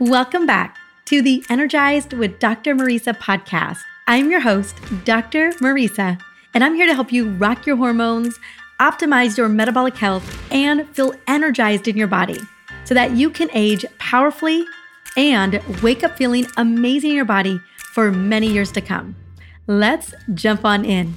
Welcome back to the Energized with Dr. Mariza podcast. I'm your host, Dr. Mariza, and I'm here to help you rock your hormones, optimize your metabolic health, and feel energized in your body so that you can age powerfully and wake up feeling amazing in your body for many years to come. Let's jump on in.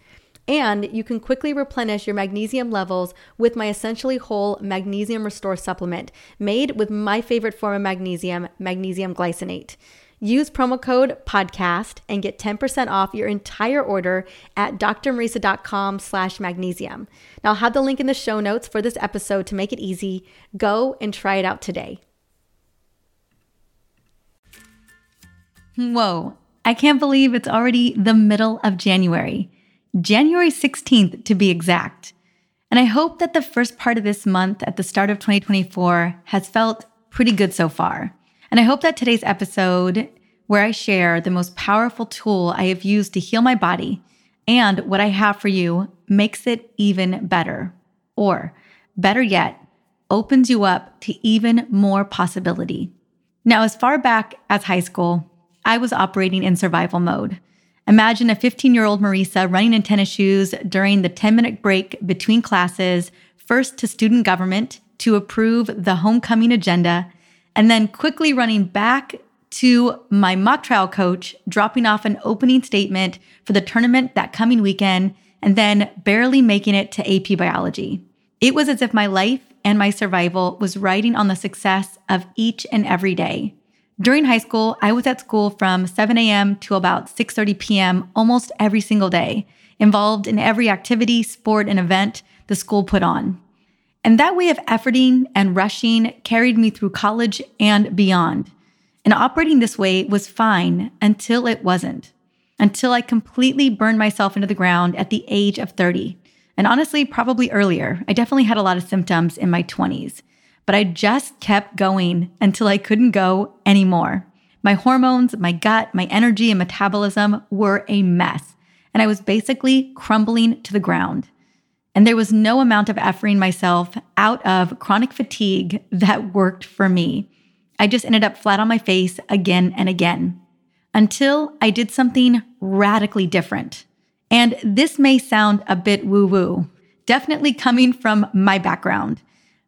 And you can quickly replenish your magnesium levels with my essentially whole magnesium restore supplement made with my favorite form of magnesium, magnesium glycinate. Use promo code podcast and get 10% off your entire order at drmariza.com slash magnesium. Now I'll have the link in the show notes for this episode to make it easy. Go and try it out today. Whoa, I can't believe it's already the middle of January. January 16th to be exact. And I hope that the first part of this month at the start of 2024 has felt pretty good so far. And I hope that today's episode, where I share the most powerful tool I have used to heal my body and what I have for you, makes it even better. Or, better yet, opens you up to even more possibility. Now, as far back as high school, I was operating in survival mode. Imagine a 15 year old Mariza running in tennis shoes during the 10 minute break between classes, first to student government to approve the homecoming agenda, and then quickly running back to my mock trial coach, dropping off an opening statement for the tournament that coming weekend, and then barely making it to AP biology. It was as if my life and my survival was riding on the success of each and every day. During high school, I was at school from 7 a.m. to about 6:30 p.m. almost every single day, involved in every activity, sport, and event the school put on. And that way of efforting and rushing carried me through college and beyond. And operating this way was fine until it wasn't. Until I completely burned myself into the ground at the age of 30. And honestly, probably earlier. I definitely had a lot of symptoms in my 20s but I just kept going until I couldn't go anymore. My hormones, my gut, my energy, and metabolism were a mess, and I was basically crumbling to the ground. And there was no amount of efforting myself out of chronic fatigue that worked for me. I just ended up flat on my face again and again until I did something radically different. And this may sound a bit woo woo, definitely coming from my background,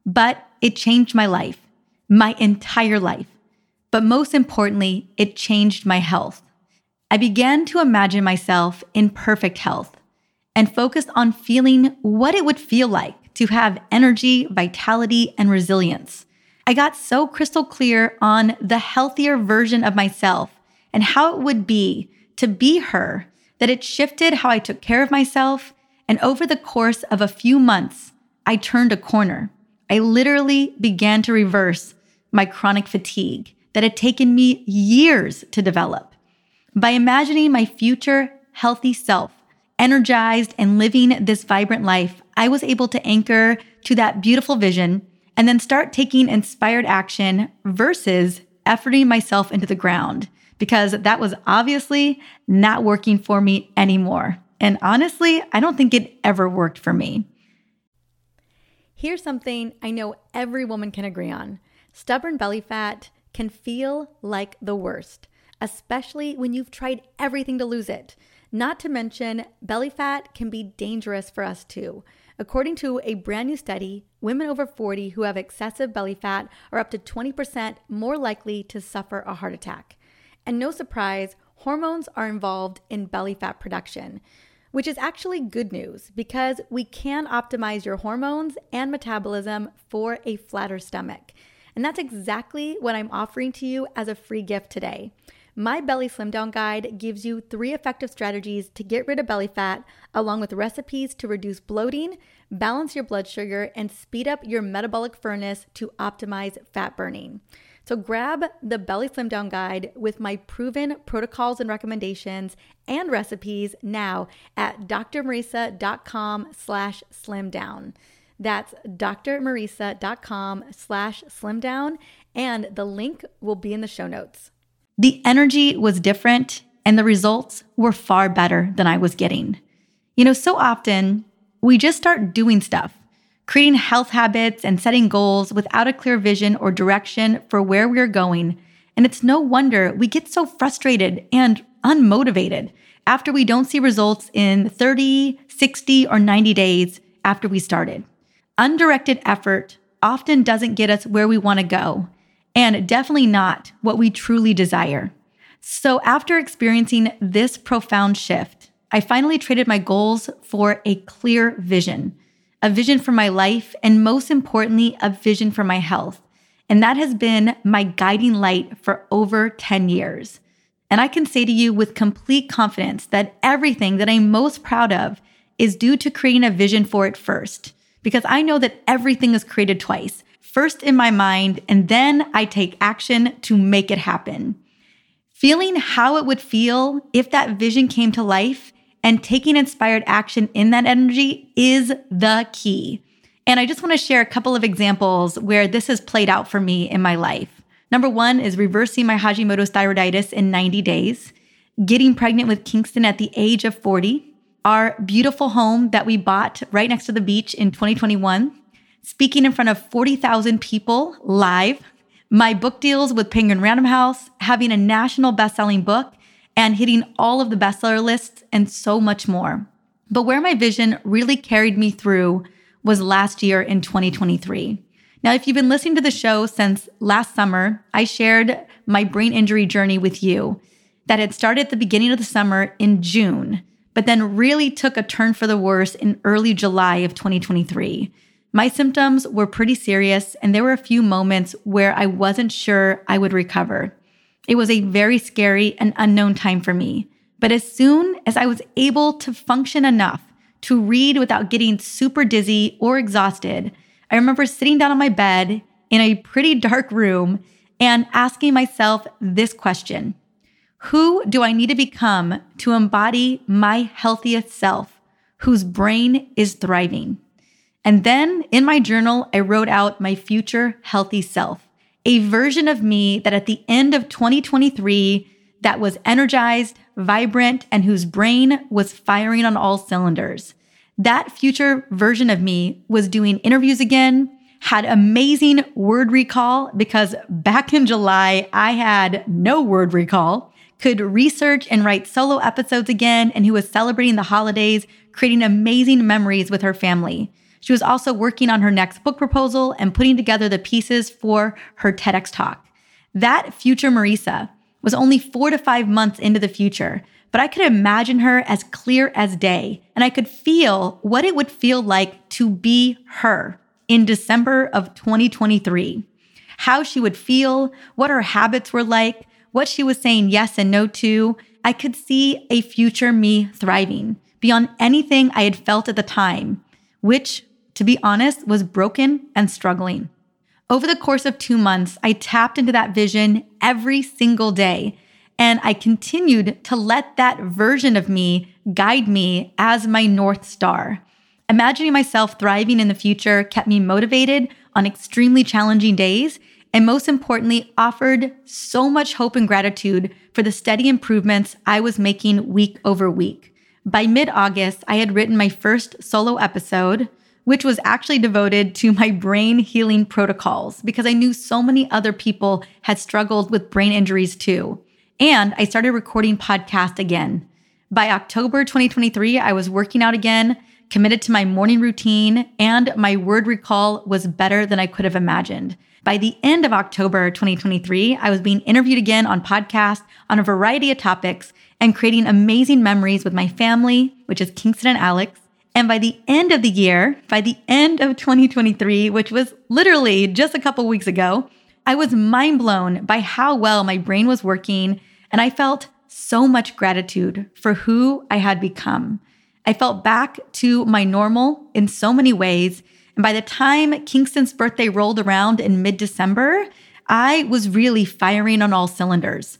but it changed my life, my entire life. But most importantly, it changed my health. I began to imagine myself in perfect health and focused on feeling what it would feel like to have energy, vitality, and resilience. I got so crystal clear on the healthier version of myself and how it would be to be her that it shifted how I took care of myself. And over the course of a few months, I turned a corner. I literally began to reverse my chronic fatigue that had taken me years to develop. By imagining my future healthy self, energized and living this vibrant life, I was able to anchor to that beautiful vision and then start taking inspired action versus efforting myself into the ground because that was obviously not working for me anymore. And honestly, I don't think it ever worked for me. Here's something I know every woman can agree on stubborn belly fat can feel like the worst, especially when you've tried everything to lose it. Not to mention, belly fat can be dangerous for us too. According to a brand new study, women over 40 who have excessive belly fat are up to 20% more likely to suffer a heart attack. And no surprise, hormones are involved in belly fat production which is actually good news because we can optimize your hormones and metabolism for a flatter stomach. And that's exactly what I'm offering to you as a free gift today. My Belly Slim Down Guide gives you three effective strategies to get rid of belly fat, along with recipes to reduce bloating, balance your blood sugar, and speed up your metabolic furnace to optimize fat burning. So grab the Belly Slim Down Guide with my proven protocols and recommendations and recipes now at drmariza.com slash slim down. That's drmariza.com slash slim down, and the link will be in the show notes. The energy was different, and the results were far better than I was getting. You know, so often we just start doing stuff creating health habits and setting goals without a clear vision or direction for where we're going. And it's no wonder we get so frustrated and unmotivated after we don't see results in 30, 60, or 90 days after we started. Undirected effort often doesn't get us where we want to go, and definitely not what we truly desire. So, after experiencing this profound shift, I finally traded my goals for a clear vision a vision for my life, and most importantly, a vision for my health. And that has been my guiding light for over 10 years. And I can say to you with complete confidence that everything that I'm most proud of is due to creating a vision for it first, because I know that everything is created twice first in my mind, and then I take action to make it happen. Feeling how it would feel if that vision came to life and taking inspired action in that energy is the key. And I just want to share a couple of examples where this has played out for me in my life. Number one is reversing my Hashimoto's thyroiditis in 90 days, getting pregnant with Kingston at the age of 40, our beautiful home that we bought right next to the beach in 2021, speaking in front of 40,000 people live, my book deals with Penguin Random House, having a national best-selling book, and hitting all of the bestseller lists and so much more. But where my vision really carried me through was last year in 2023. Now, if you've been listening to the show since last summer, I shared my brain injury journey with you that had started at the beginning of the summer in June, but then really took a turn for the worse in early July of 2023. My symptoms were pretty serious, and there were a few moments where I wasn't sure I would recover. It was a very scary and unknown time for me. But as soon as I was able to function enough to read without getting super dizzy or exhausted, I remember sitting down on my bed in a pretty dark room and asking myself this question Who do I need to become to embody my healthiest self, whose brain is thriving? And then in my journal, I wrote out my future healthy self a version of me that at the end of 2023 that was energized, vibrant, and whose brain was firing on all cylinders. That future version of me was doing interviews again, had amazing word recall because back in July, I had no word recall, could research and write solo episodes again, and who was celebrating the holidays, creating amazing memories with her family. She was also working on her next book proposal and putting together the pieces for her TEDx talk. That future Mariza was only four to five months into the future, but I could imagine her as clear as day, and I could feel what it would feel like to be her in December of 2023. How she would feel, what her habits were like, what she was saying yes and no to. I could see a future me thriving beyond anything I had felt at the time, which to be honest, was broken and struggling. Over the course of two months, I tapped into that vision every single day, and I continued to let that version of me guide me as my North Star. Imagining myself thriving in the future kept me motivated on extremely challenging days, and most importantly, offered so much hope and gratitude for the steady improvements I was making week over week. By mid August, I had written my first solo episode which was actually devoted to my brain healing protocols because I knew so many other people had struggled with brain injuries too. And I started recording podcast again. By October 2023, I was working out again, committed to my morning routine, and my word recall was better than I could have imagined. By the end of October 2023, I was being interviewed again on podcast on a variety of topics and creating amazing memories with my family, which is Kingston and Alex, and by the end of the year, by the end of 2023, which was literally just a couple weeks ago, I was mind blown by how well my brain was working. And I felt so much gratitude for who I had become. I felt back to my normal in so many ways. And by the time Kingston's birthday rolled around in mid December, I was really firing on all cylinders.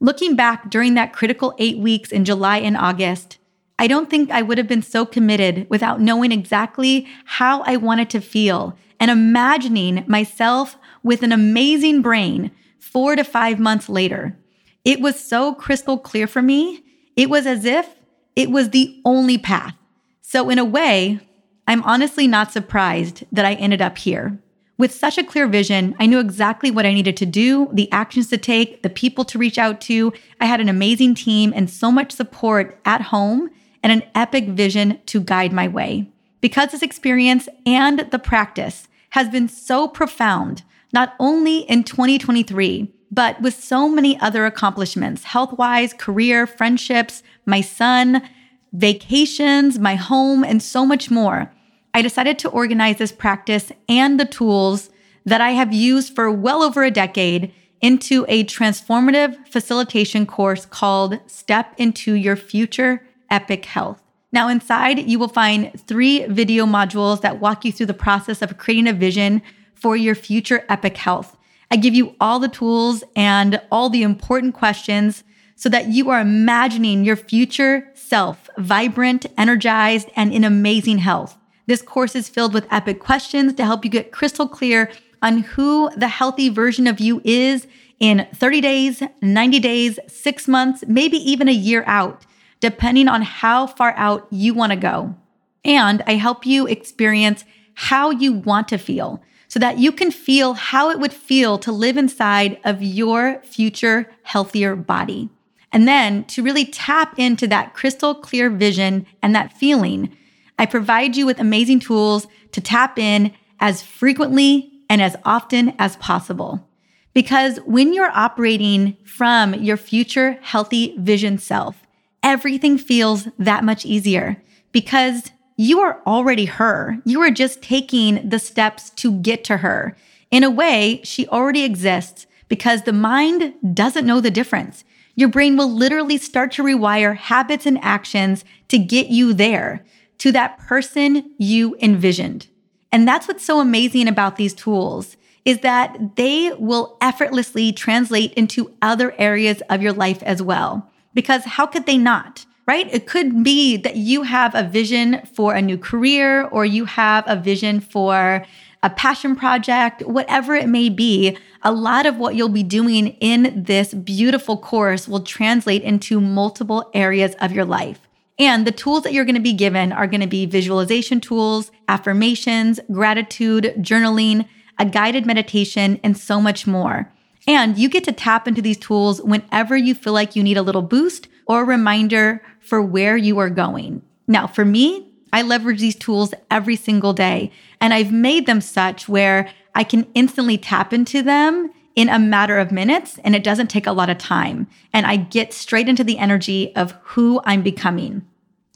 Looking back during that critical eight weeks in July and August, I don't think I would have been so committed without knowing exactly how I wanted to feel and imagining myself with an amazing brain four to five months later. It was so crystal clear for me. It was as if it was the only path. So, in a way, I'm honestly not surprised that I ended up here. With such a clear vision, I knew exactly what I needed to do, the actions to take, the people to reach out to. I had an amazing team and so much support at home and an epic vision to guide my way. Because this experience and the practice has been so profound, not only in 2023, but with so many other accomplishments health wise, career, friendships, my son, vacations, my home, and so much more. I decided to organize this practice and the tools that I have used for well over a decade into a transformative facilitation course called Step into Your Future Epic Health. Now, inside, you will find three video modules that walk you through the process of creating a vision for your future epic health. I give you all the tools and all the important questions so that you are imagining your future self vibrant, energized, and in amazing health. This course is filled with epic questions to help you get crystal clear on who the healthy version of you is in 30 days, 90 days, six months, maybe even a year out depending on how far out you want to go. And I help you experience how you want to feel so that you can feel how it would feel to live inside of your future healthier body. And then to really tap into that crystal clear vision and that feeling, I provide you with amazing tools to tap in as frequently and as often as possible. Because when you're operating from your future healthy vision self, everything feels that much easier because you are already her. You are just taking the steps to get to her. In a way, she already exists because the mind doesn't know the difference. Your brain will literally start to rewire habits and actions to get you there to that person you envisioned. And that's what's so amazing about these tools is that they will effortlessly translate into other areas of your life as well because how could they not? Right? It could be that you have a vision for a new career or you have a vision for a passion project, whatever it may be. A lot of what you'll be doing in this beautiful course will translate into multiple areas of your life. And the tools that you're going to be given are going to be visualization tools, affirmations, gratitude, journaling, a guided meditation, and so much more. And you get to tap into these tools whenever you feel like you need a little boost or reminder for where you are going. Now, for me, I leverage these tools every single day, and I've made them such where I can instantly tap into them in a matter of minutes and it doesn't take a lot of time. And I get straight into the energy of who I'm becoming.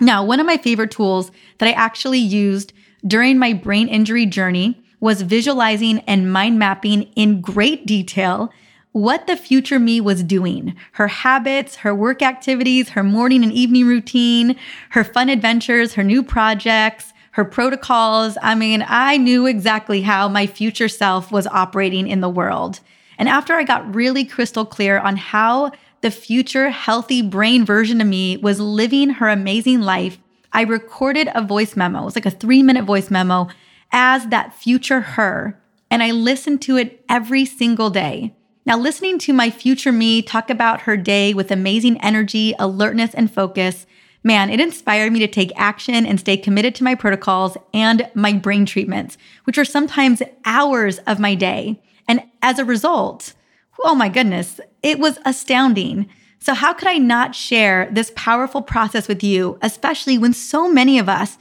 Now, one of my favorite tools that I actually used during my brain injury journey was visualizing and mind mapping in great detail what the future me was doing her habits, her work activities, her morning and evening routine, her fun adventures, her new projects, her protocols. I mean, I knew exactly how my future self was operating in the world. And after I got really crystal clear on how the future healthy brain version of me was living her amazing life, I recorded a voice memo. It was like a three minute voice memo as that future her. And I listened to it every single day. Now, listening to my future me talk about her day with amazing energy, alertness, and focus, man, it inspired me to take action and stay committed to my protocols and my brain treatments, which are sometimes hours of my day. And as a result, oh my goodness, it was astounding. So, how could I not share this powerful process with you, especially when so many of us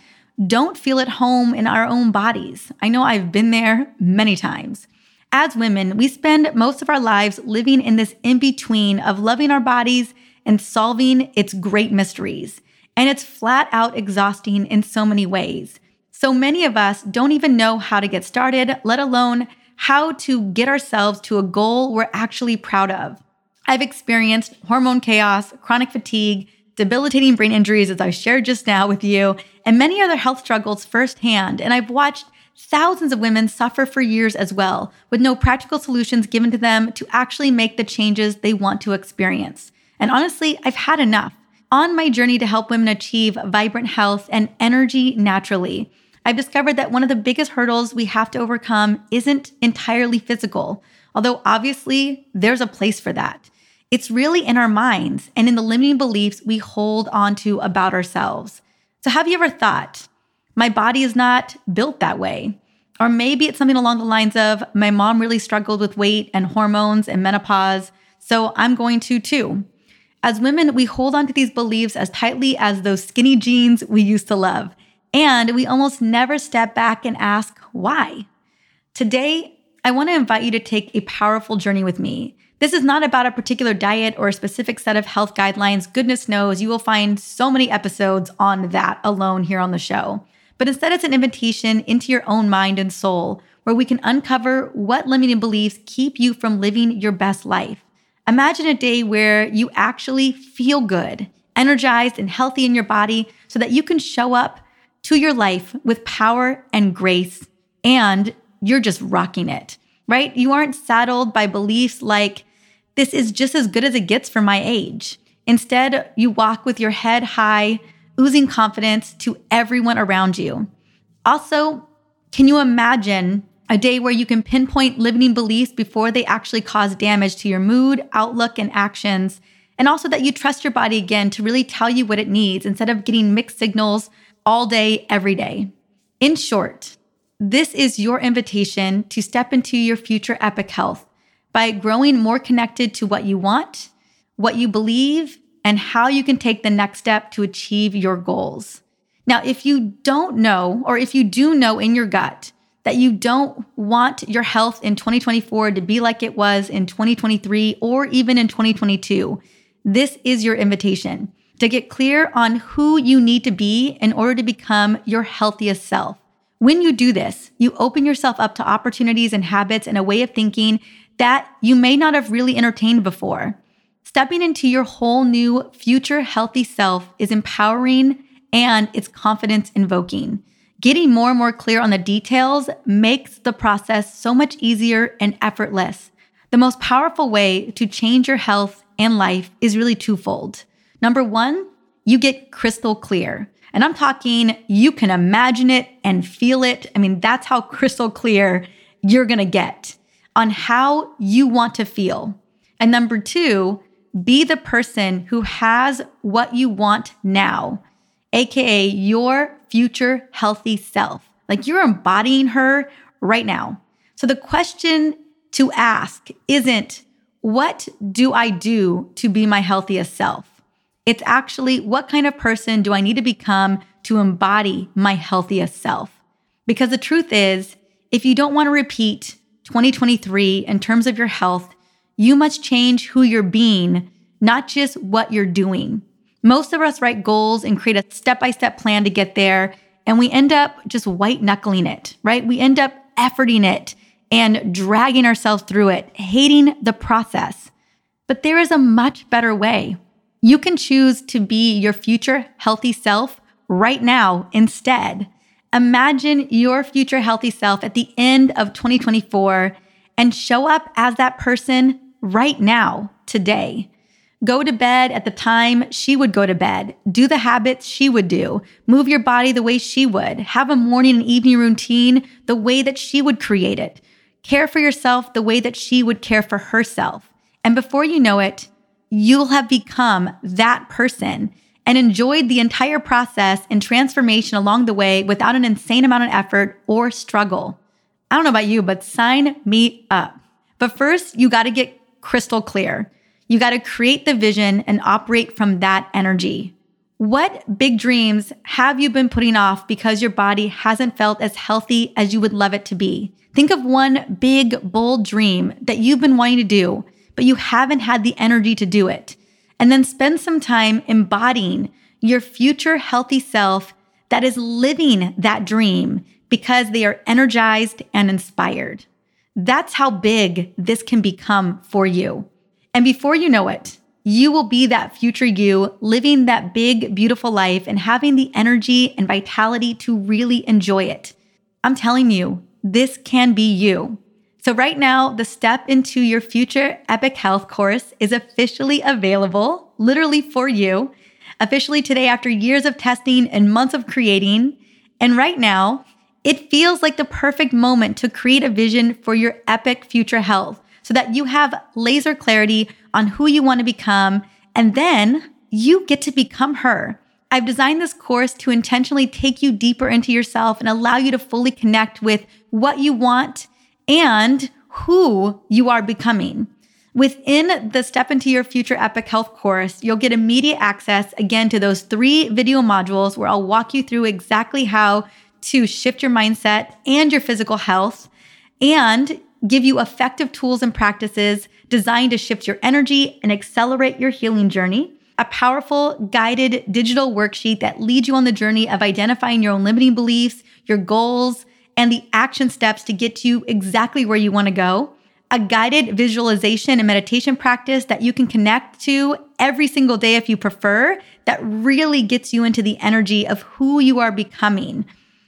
don't feel at home in our own bodies. I know I've been there many times. As women, we spend most of our lives living in this in between of loving our bodies and solving its great mysteries. And it's flat out exhausting in so many ways. So many of us don't even know how to get started, let alone how to get ourselves to a goal we're actually proud of. I've experienced hormone chaos, chronic fatigue, debilitating brain injuries, as I shared just now with you, and many other health struggles firsthand. And I've watched thousands of women suffer for years as well, with no practical solutions given to them to actually make the changes they want to experience. And honestly, I've had enough. On my journey to help women achieve vibrant health and energy naturally, I've discovered that one of the biggest hurdles we have to overcome isn't entirely physical, although obviously there's a place for that. It's really in our minds and in the limiting beliefs we hold on to about ourselves. So, have you ever thought, my body is not built that way? Or maybe it's something along the lines of, my mom really struggled with weight and hormones and menopause, so I'm going to too. As women, we hold on to these beliefs as tightly as those skinny jeans we used to love. And we almost never step back and ask why. Today, I want to invite you to take a powerful journey with me. This is not about a particular diet or a specific set of health guidelines. Goodness knows you will find so many episodes on that alone here on the show. But instead, it's an invitation into your own mind and soul where we can uncover what limiting beliefs keep you from living your best life. Imagine a day where you actually feel good, energized, and healthy in your body so that you can show up to your life with power and grace, and you're just rocking it, right? You aren't saddled by beliefs like, this is just as good as it gets for my age. Instead, you walk with your head high, oozing confidence to everyone around you. Also, can you imagine a day where you can pinpoint limiting beliefs before they actually cause damage to your mood, outlook, and actions? And also that you trust your body again to really tell you what it needs instead of getting mixed signals all day, every day. In short, this is your invitation to step into your future epic health by growing more connected to what you want, what you believe, and how you can take the next step to achieve your goals. Now, if you don't know, or if you do know in your gut that you don't want your health in 2024 to be like it was in 2023 or even in 2022, this is your invitation to get clear on who you need to be in order to become your healthiest self. When you do this, you open yourself up to opportunities and habits and a way of thinking that you may not have really entertained before. Stepping into your whole new future healthy self is empowering and it's confidence invoking. Getting more and more clear on the details makes the process so much easier and effortless. The most powerful way to change your health and life is really twofold. Number one, you get crystal clear. And I'm talking, you can imagine it and feel it. I mean, that's how crystal clear you're gonna get on how you want to feel. And number two, be the person who has what you want now, AKA your future healthy self. Like you're embodying her right now. So the question to ask isn't, what do I do to be my healthiest self? It's actually what kind of person do I need to become to embody my healthiest self? Because the truth is, if you don't want to repeat 2023 in terms of your health, you must change who you're being, not just what you're doing. Most of us write goals and create a step by step plan to get there, and we end up just white knuckling it, right? We end up efforting it and dragging ourselves through it, hating the process. But there is a much better way. You can choose to be your future healthy self right now instead. Imagine your future healthy self at the end of 2024 and show up as that person right now, today. Go to bed at the time she would go to bed. Do the habits she would do. Move your body the way she would. Have a morning and evening routine the way that she would create it. Care for yourself the way that she would care for herself. And before you know it, you'll have become that person and enjoyed the entire process and transformation along the way without an insane amount of effort or struggle. I don't know about you, but sign me up. But first, you got to get crystal clear. You got to create the vision and operate from that energy. What big dreams have you been putting off because your body hasn't felt as healthy as you would love it to be? Think of one big, bold dream that you've been wanting to do but you haven't had the energy to do it. And then spend some time embodying your future healthy self that is living that dream because they are energized and inspired. That's how big this can become for you. And before you know it, you will be that future you living that big, beautiful life and having the energy and vitality to really enjoy it. I'm telling you, this can be you. So, right now, the Step into Your Future Epic Health course is officially available, literally for you, officially today after years of testing and months of creating. And right now, it feels like the perfect moment to create a vision for your epic future health so that you have laser clarity on who you want to become. And then you get to become her. I've designed this course to intentionally take you deeper into yourself and allow you to fully connect with what you want and who you are becoming. Within the Step into Your Future Epic Health course, you'll get immediate access again to those three video modules where I'll walk you through exactly how to shift your mindset and your physical health and give you effective tools and practices designed to shift your energy and accelerate your healing journey. A powerful guided digital worksheet that leads you on the journey of identifying your own limiting beliefs, your goals, and the action steps to get you exactly where you want to go a guided visualization and meditation practice that you can connect to every single day if you prefer, that really gets you into the energy of who you are becoming,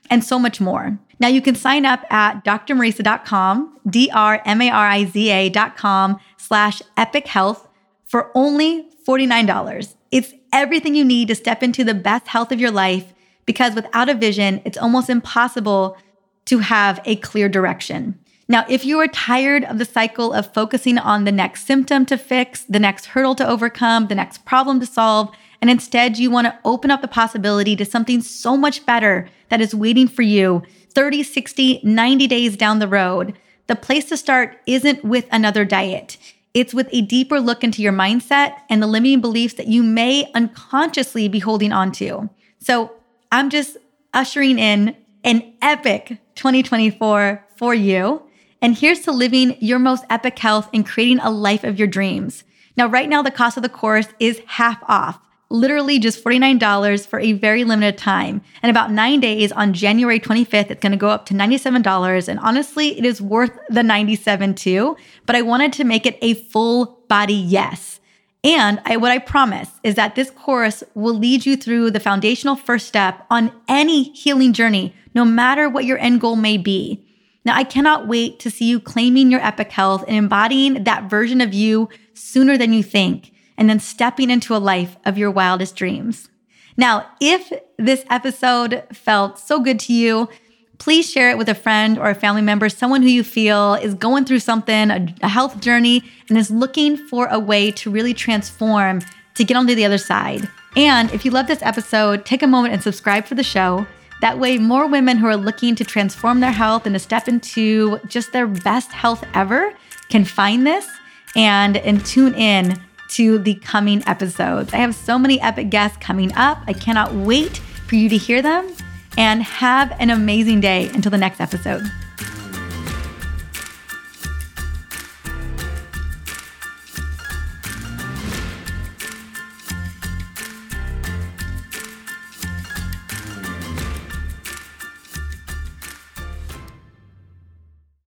and so much more. Now you can sign up at drmariza.com, D-R-M-A-R-I-Z-A.com slash epic health for only $49. It's everything you need to step into the best health of your life because without a vision, it's almost impossible to have a clear direction. Now, if you are tired of the cycle of focusing on the next symptom to fix, the next hurdle to overcome, the next problem to solve, and instead you want to open up the possibility to something so much better that is waiting for you 30, 60, 90 days down the road, the place to start isn't with another diet. It's with a deeper look into your mindset and the limiting beliefs that you may unconsciously be holding on to. So I'm just ushering in an epic 2024 for you. And here's to living your most epic health and creating a life of your dreams. Now, right now, the cost of the course is half off, literally just $49 for a very limited time. And about nine days on January 25th, it's gonna go up to $97. And honestly, it is worth the 97 too. But I wanted to make it a full body yes. And I, what I promise is that this course will lead you through the foundational first step on any healing journey, no matter what your end goal may be. Now, I cannot wait to see you claiming your epic health and embodying that version of you sooner than you think, and then stepping into a life of your wildest dreams. Now, if this episode felt so good to you, please share it with a friend or a family member, someone who you feel is going through something, a, a health journey, and is looking for a way to really transform to get onto the other side. And if you love this episode, take a moment and subscribe for the show. That way, more women who are looking to transform their health and to step into just their best health ever can find this and, and tune in to the coming episodes. I have so many epic guests coming up. I cannot wait for you to hear them and have an amazing day until the next episode.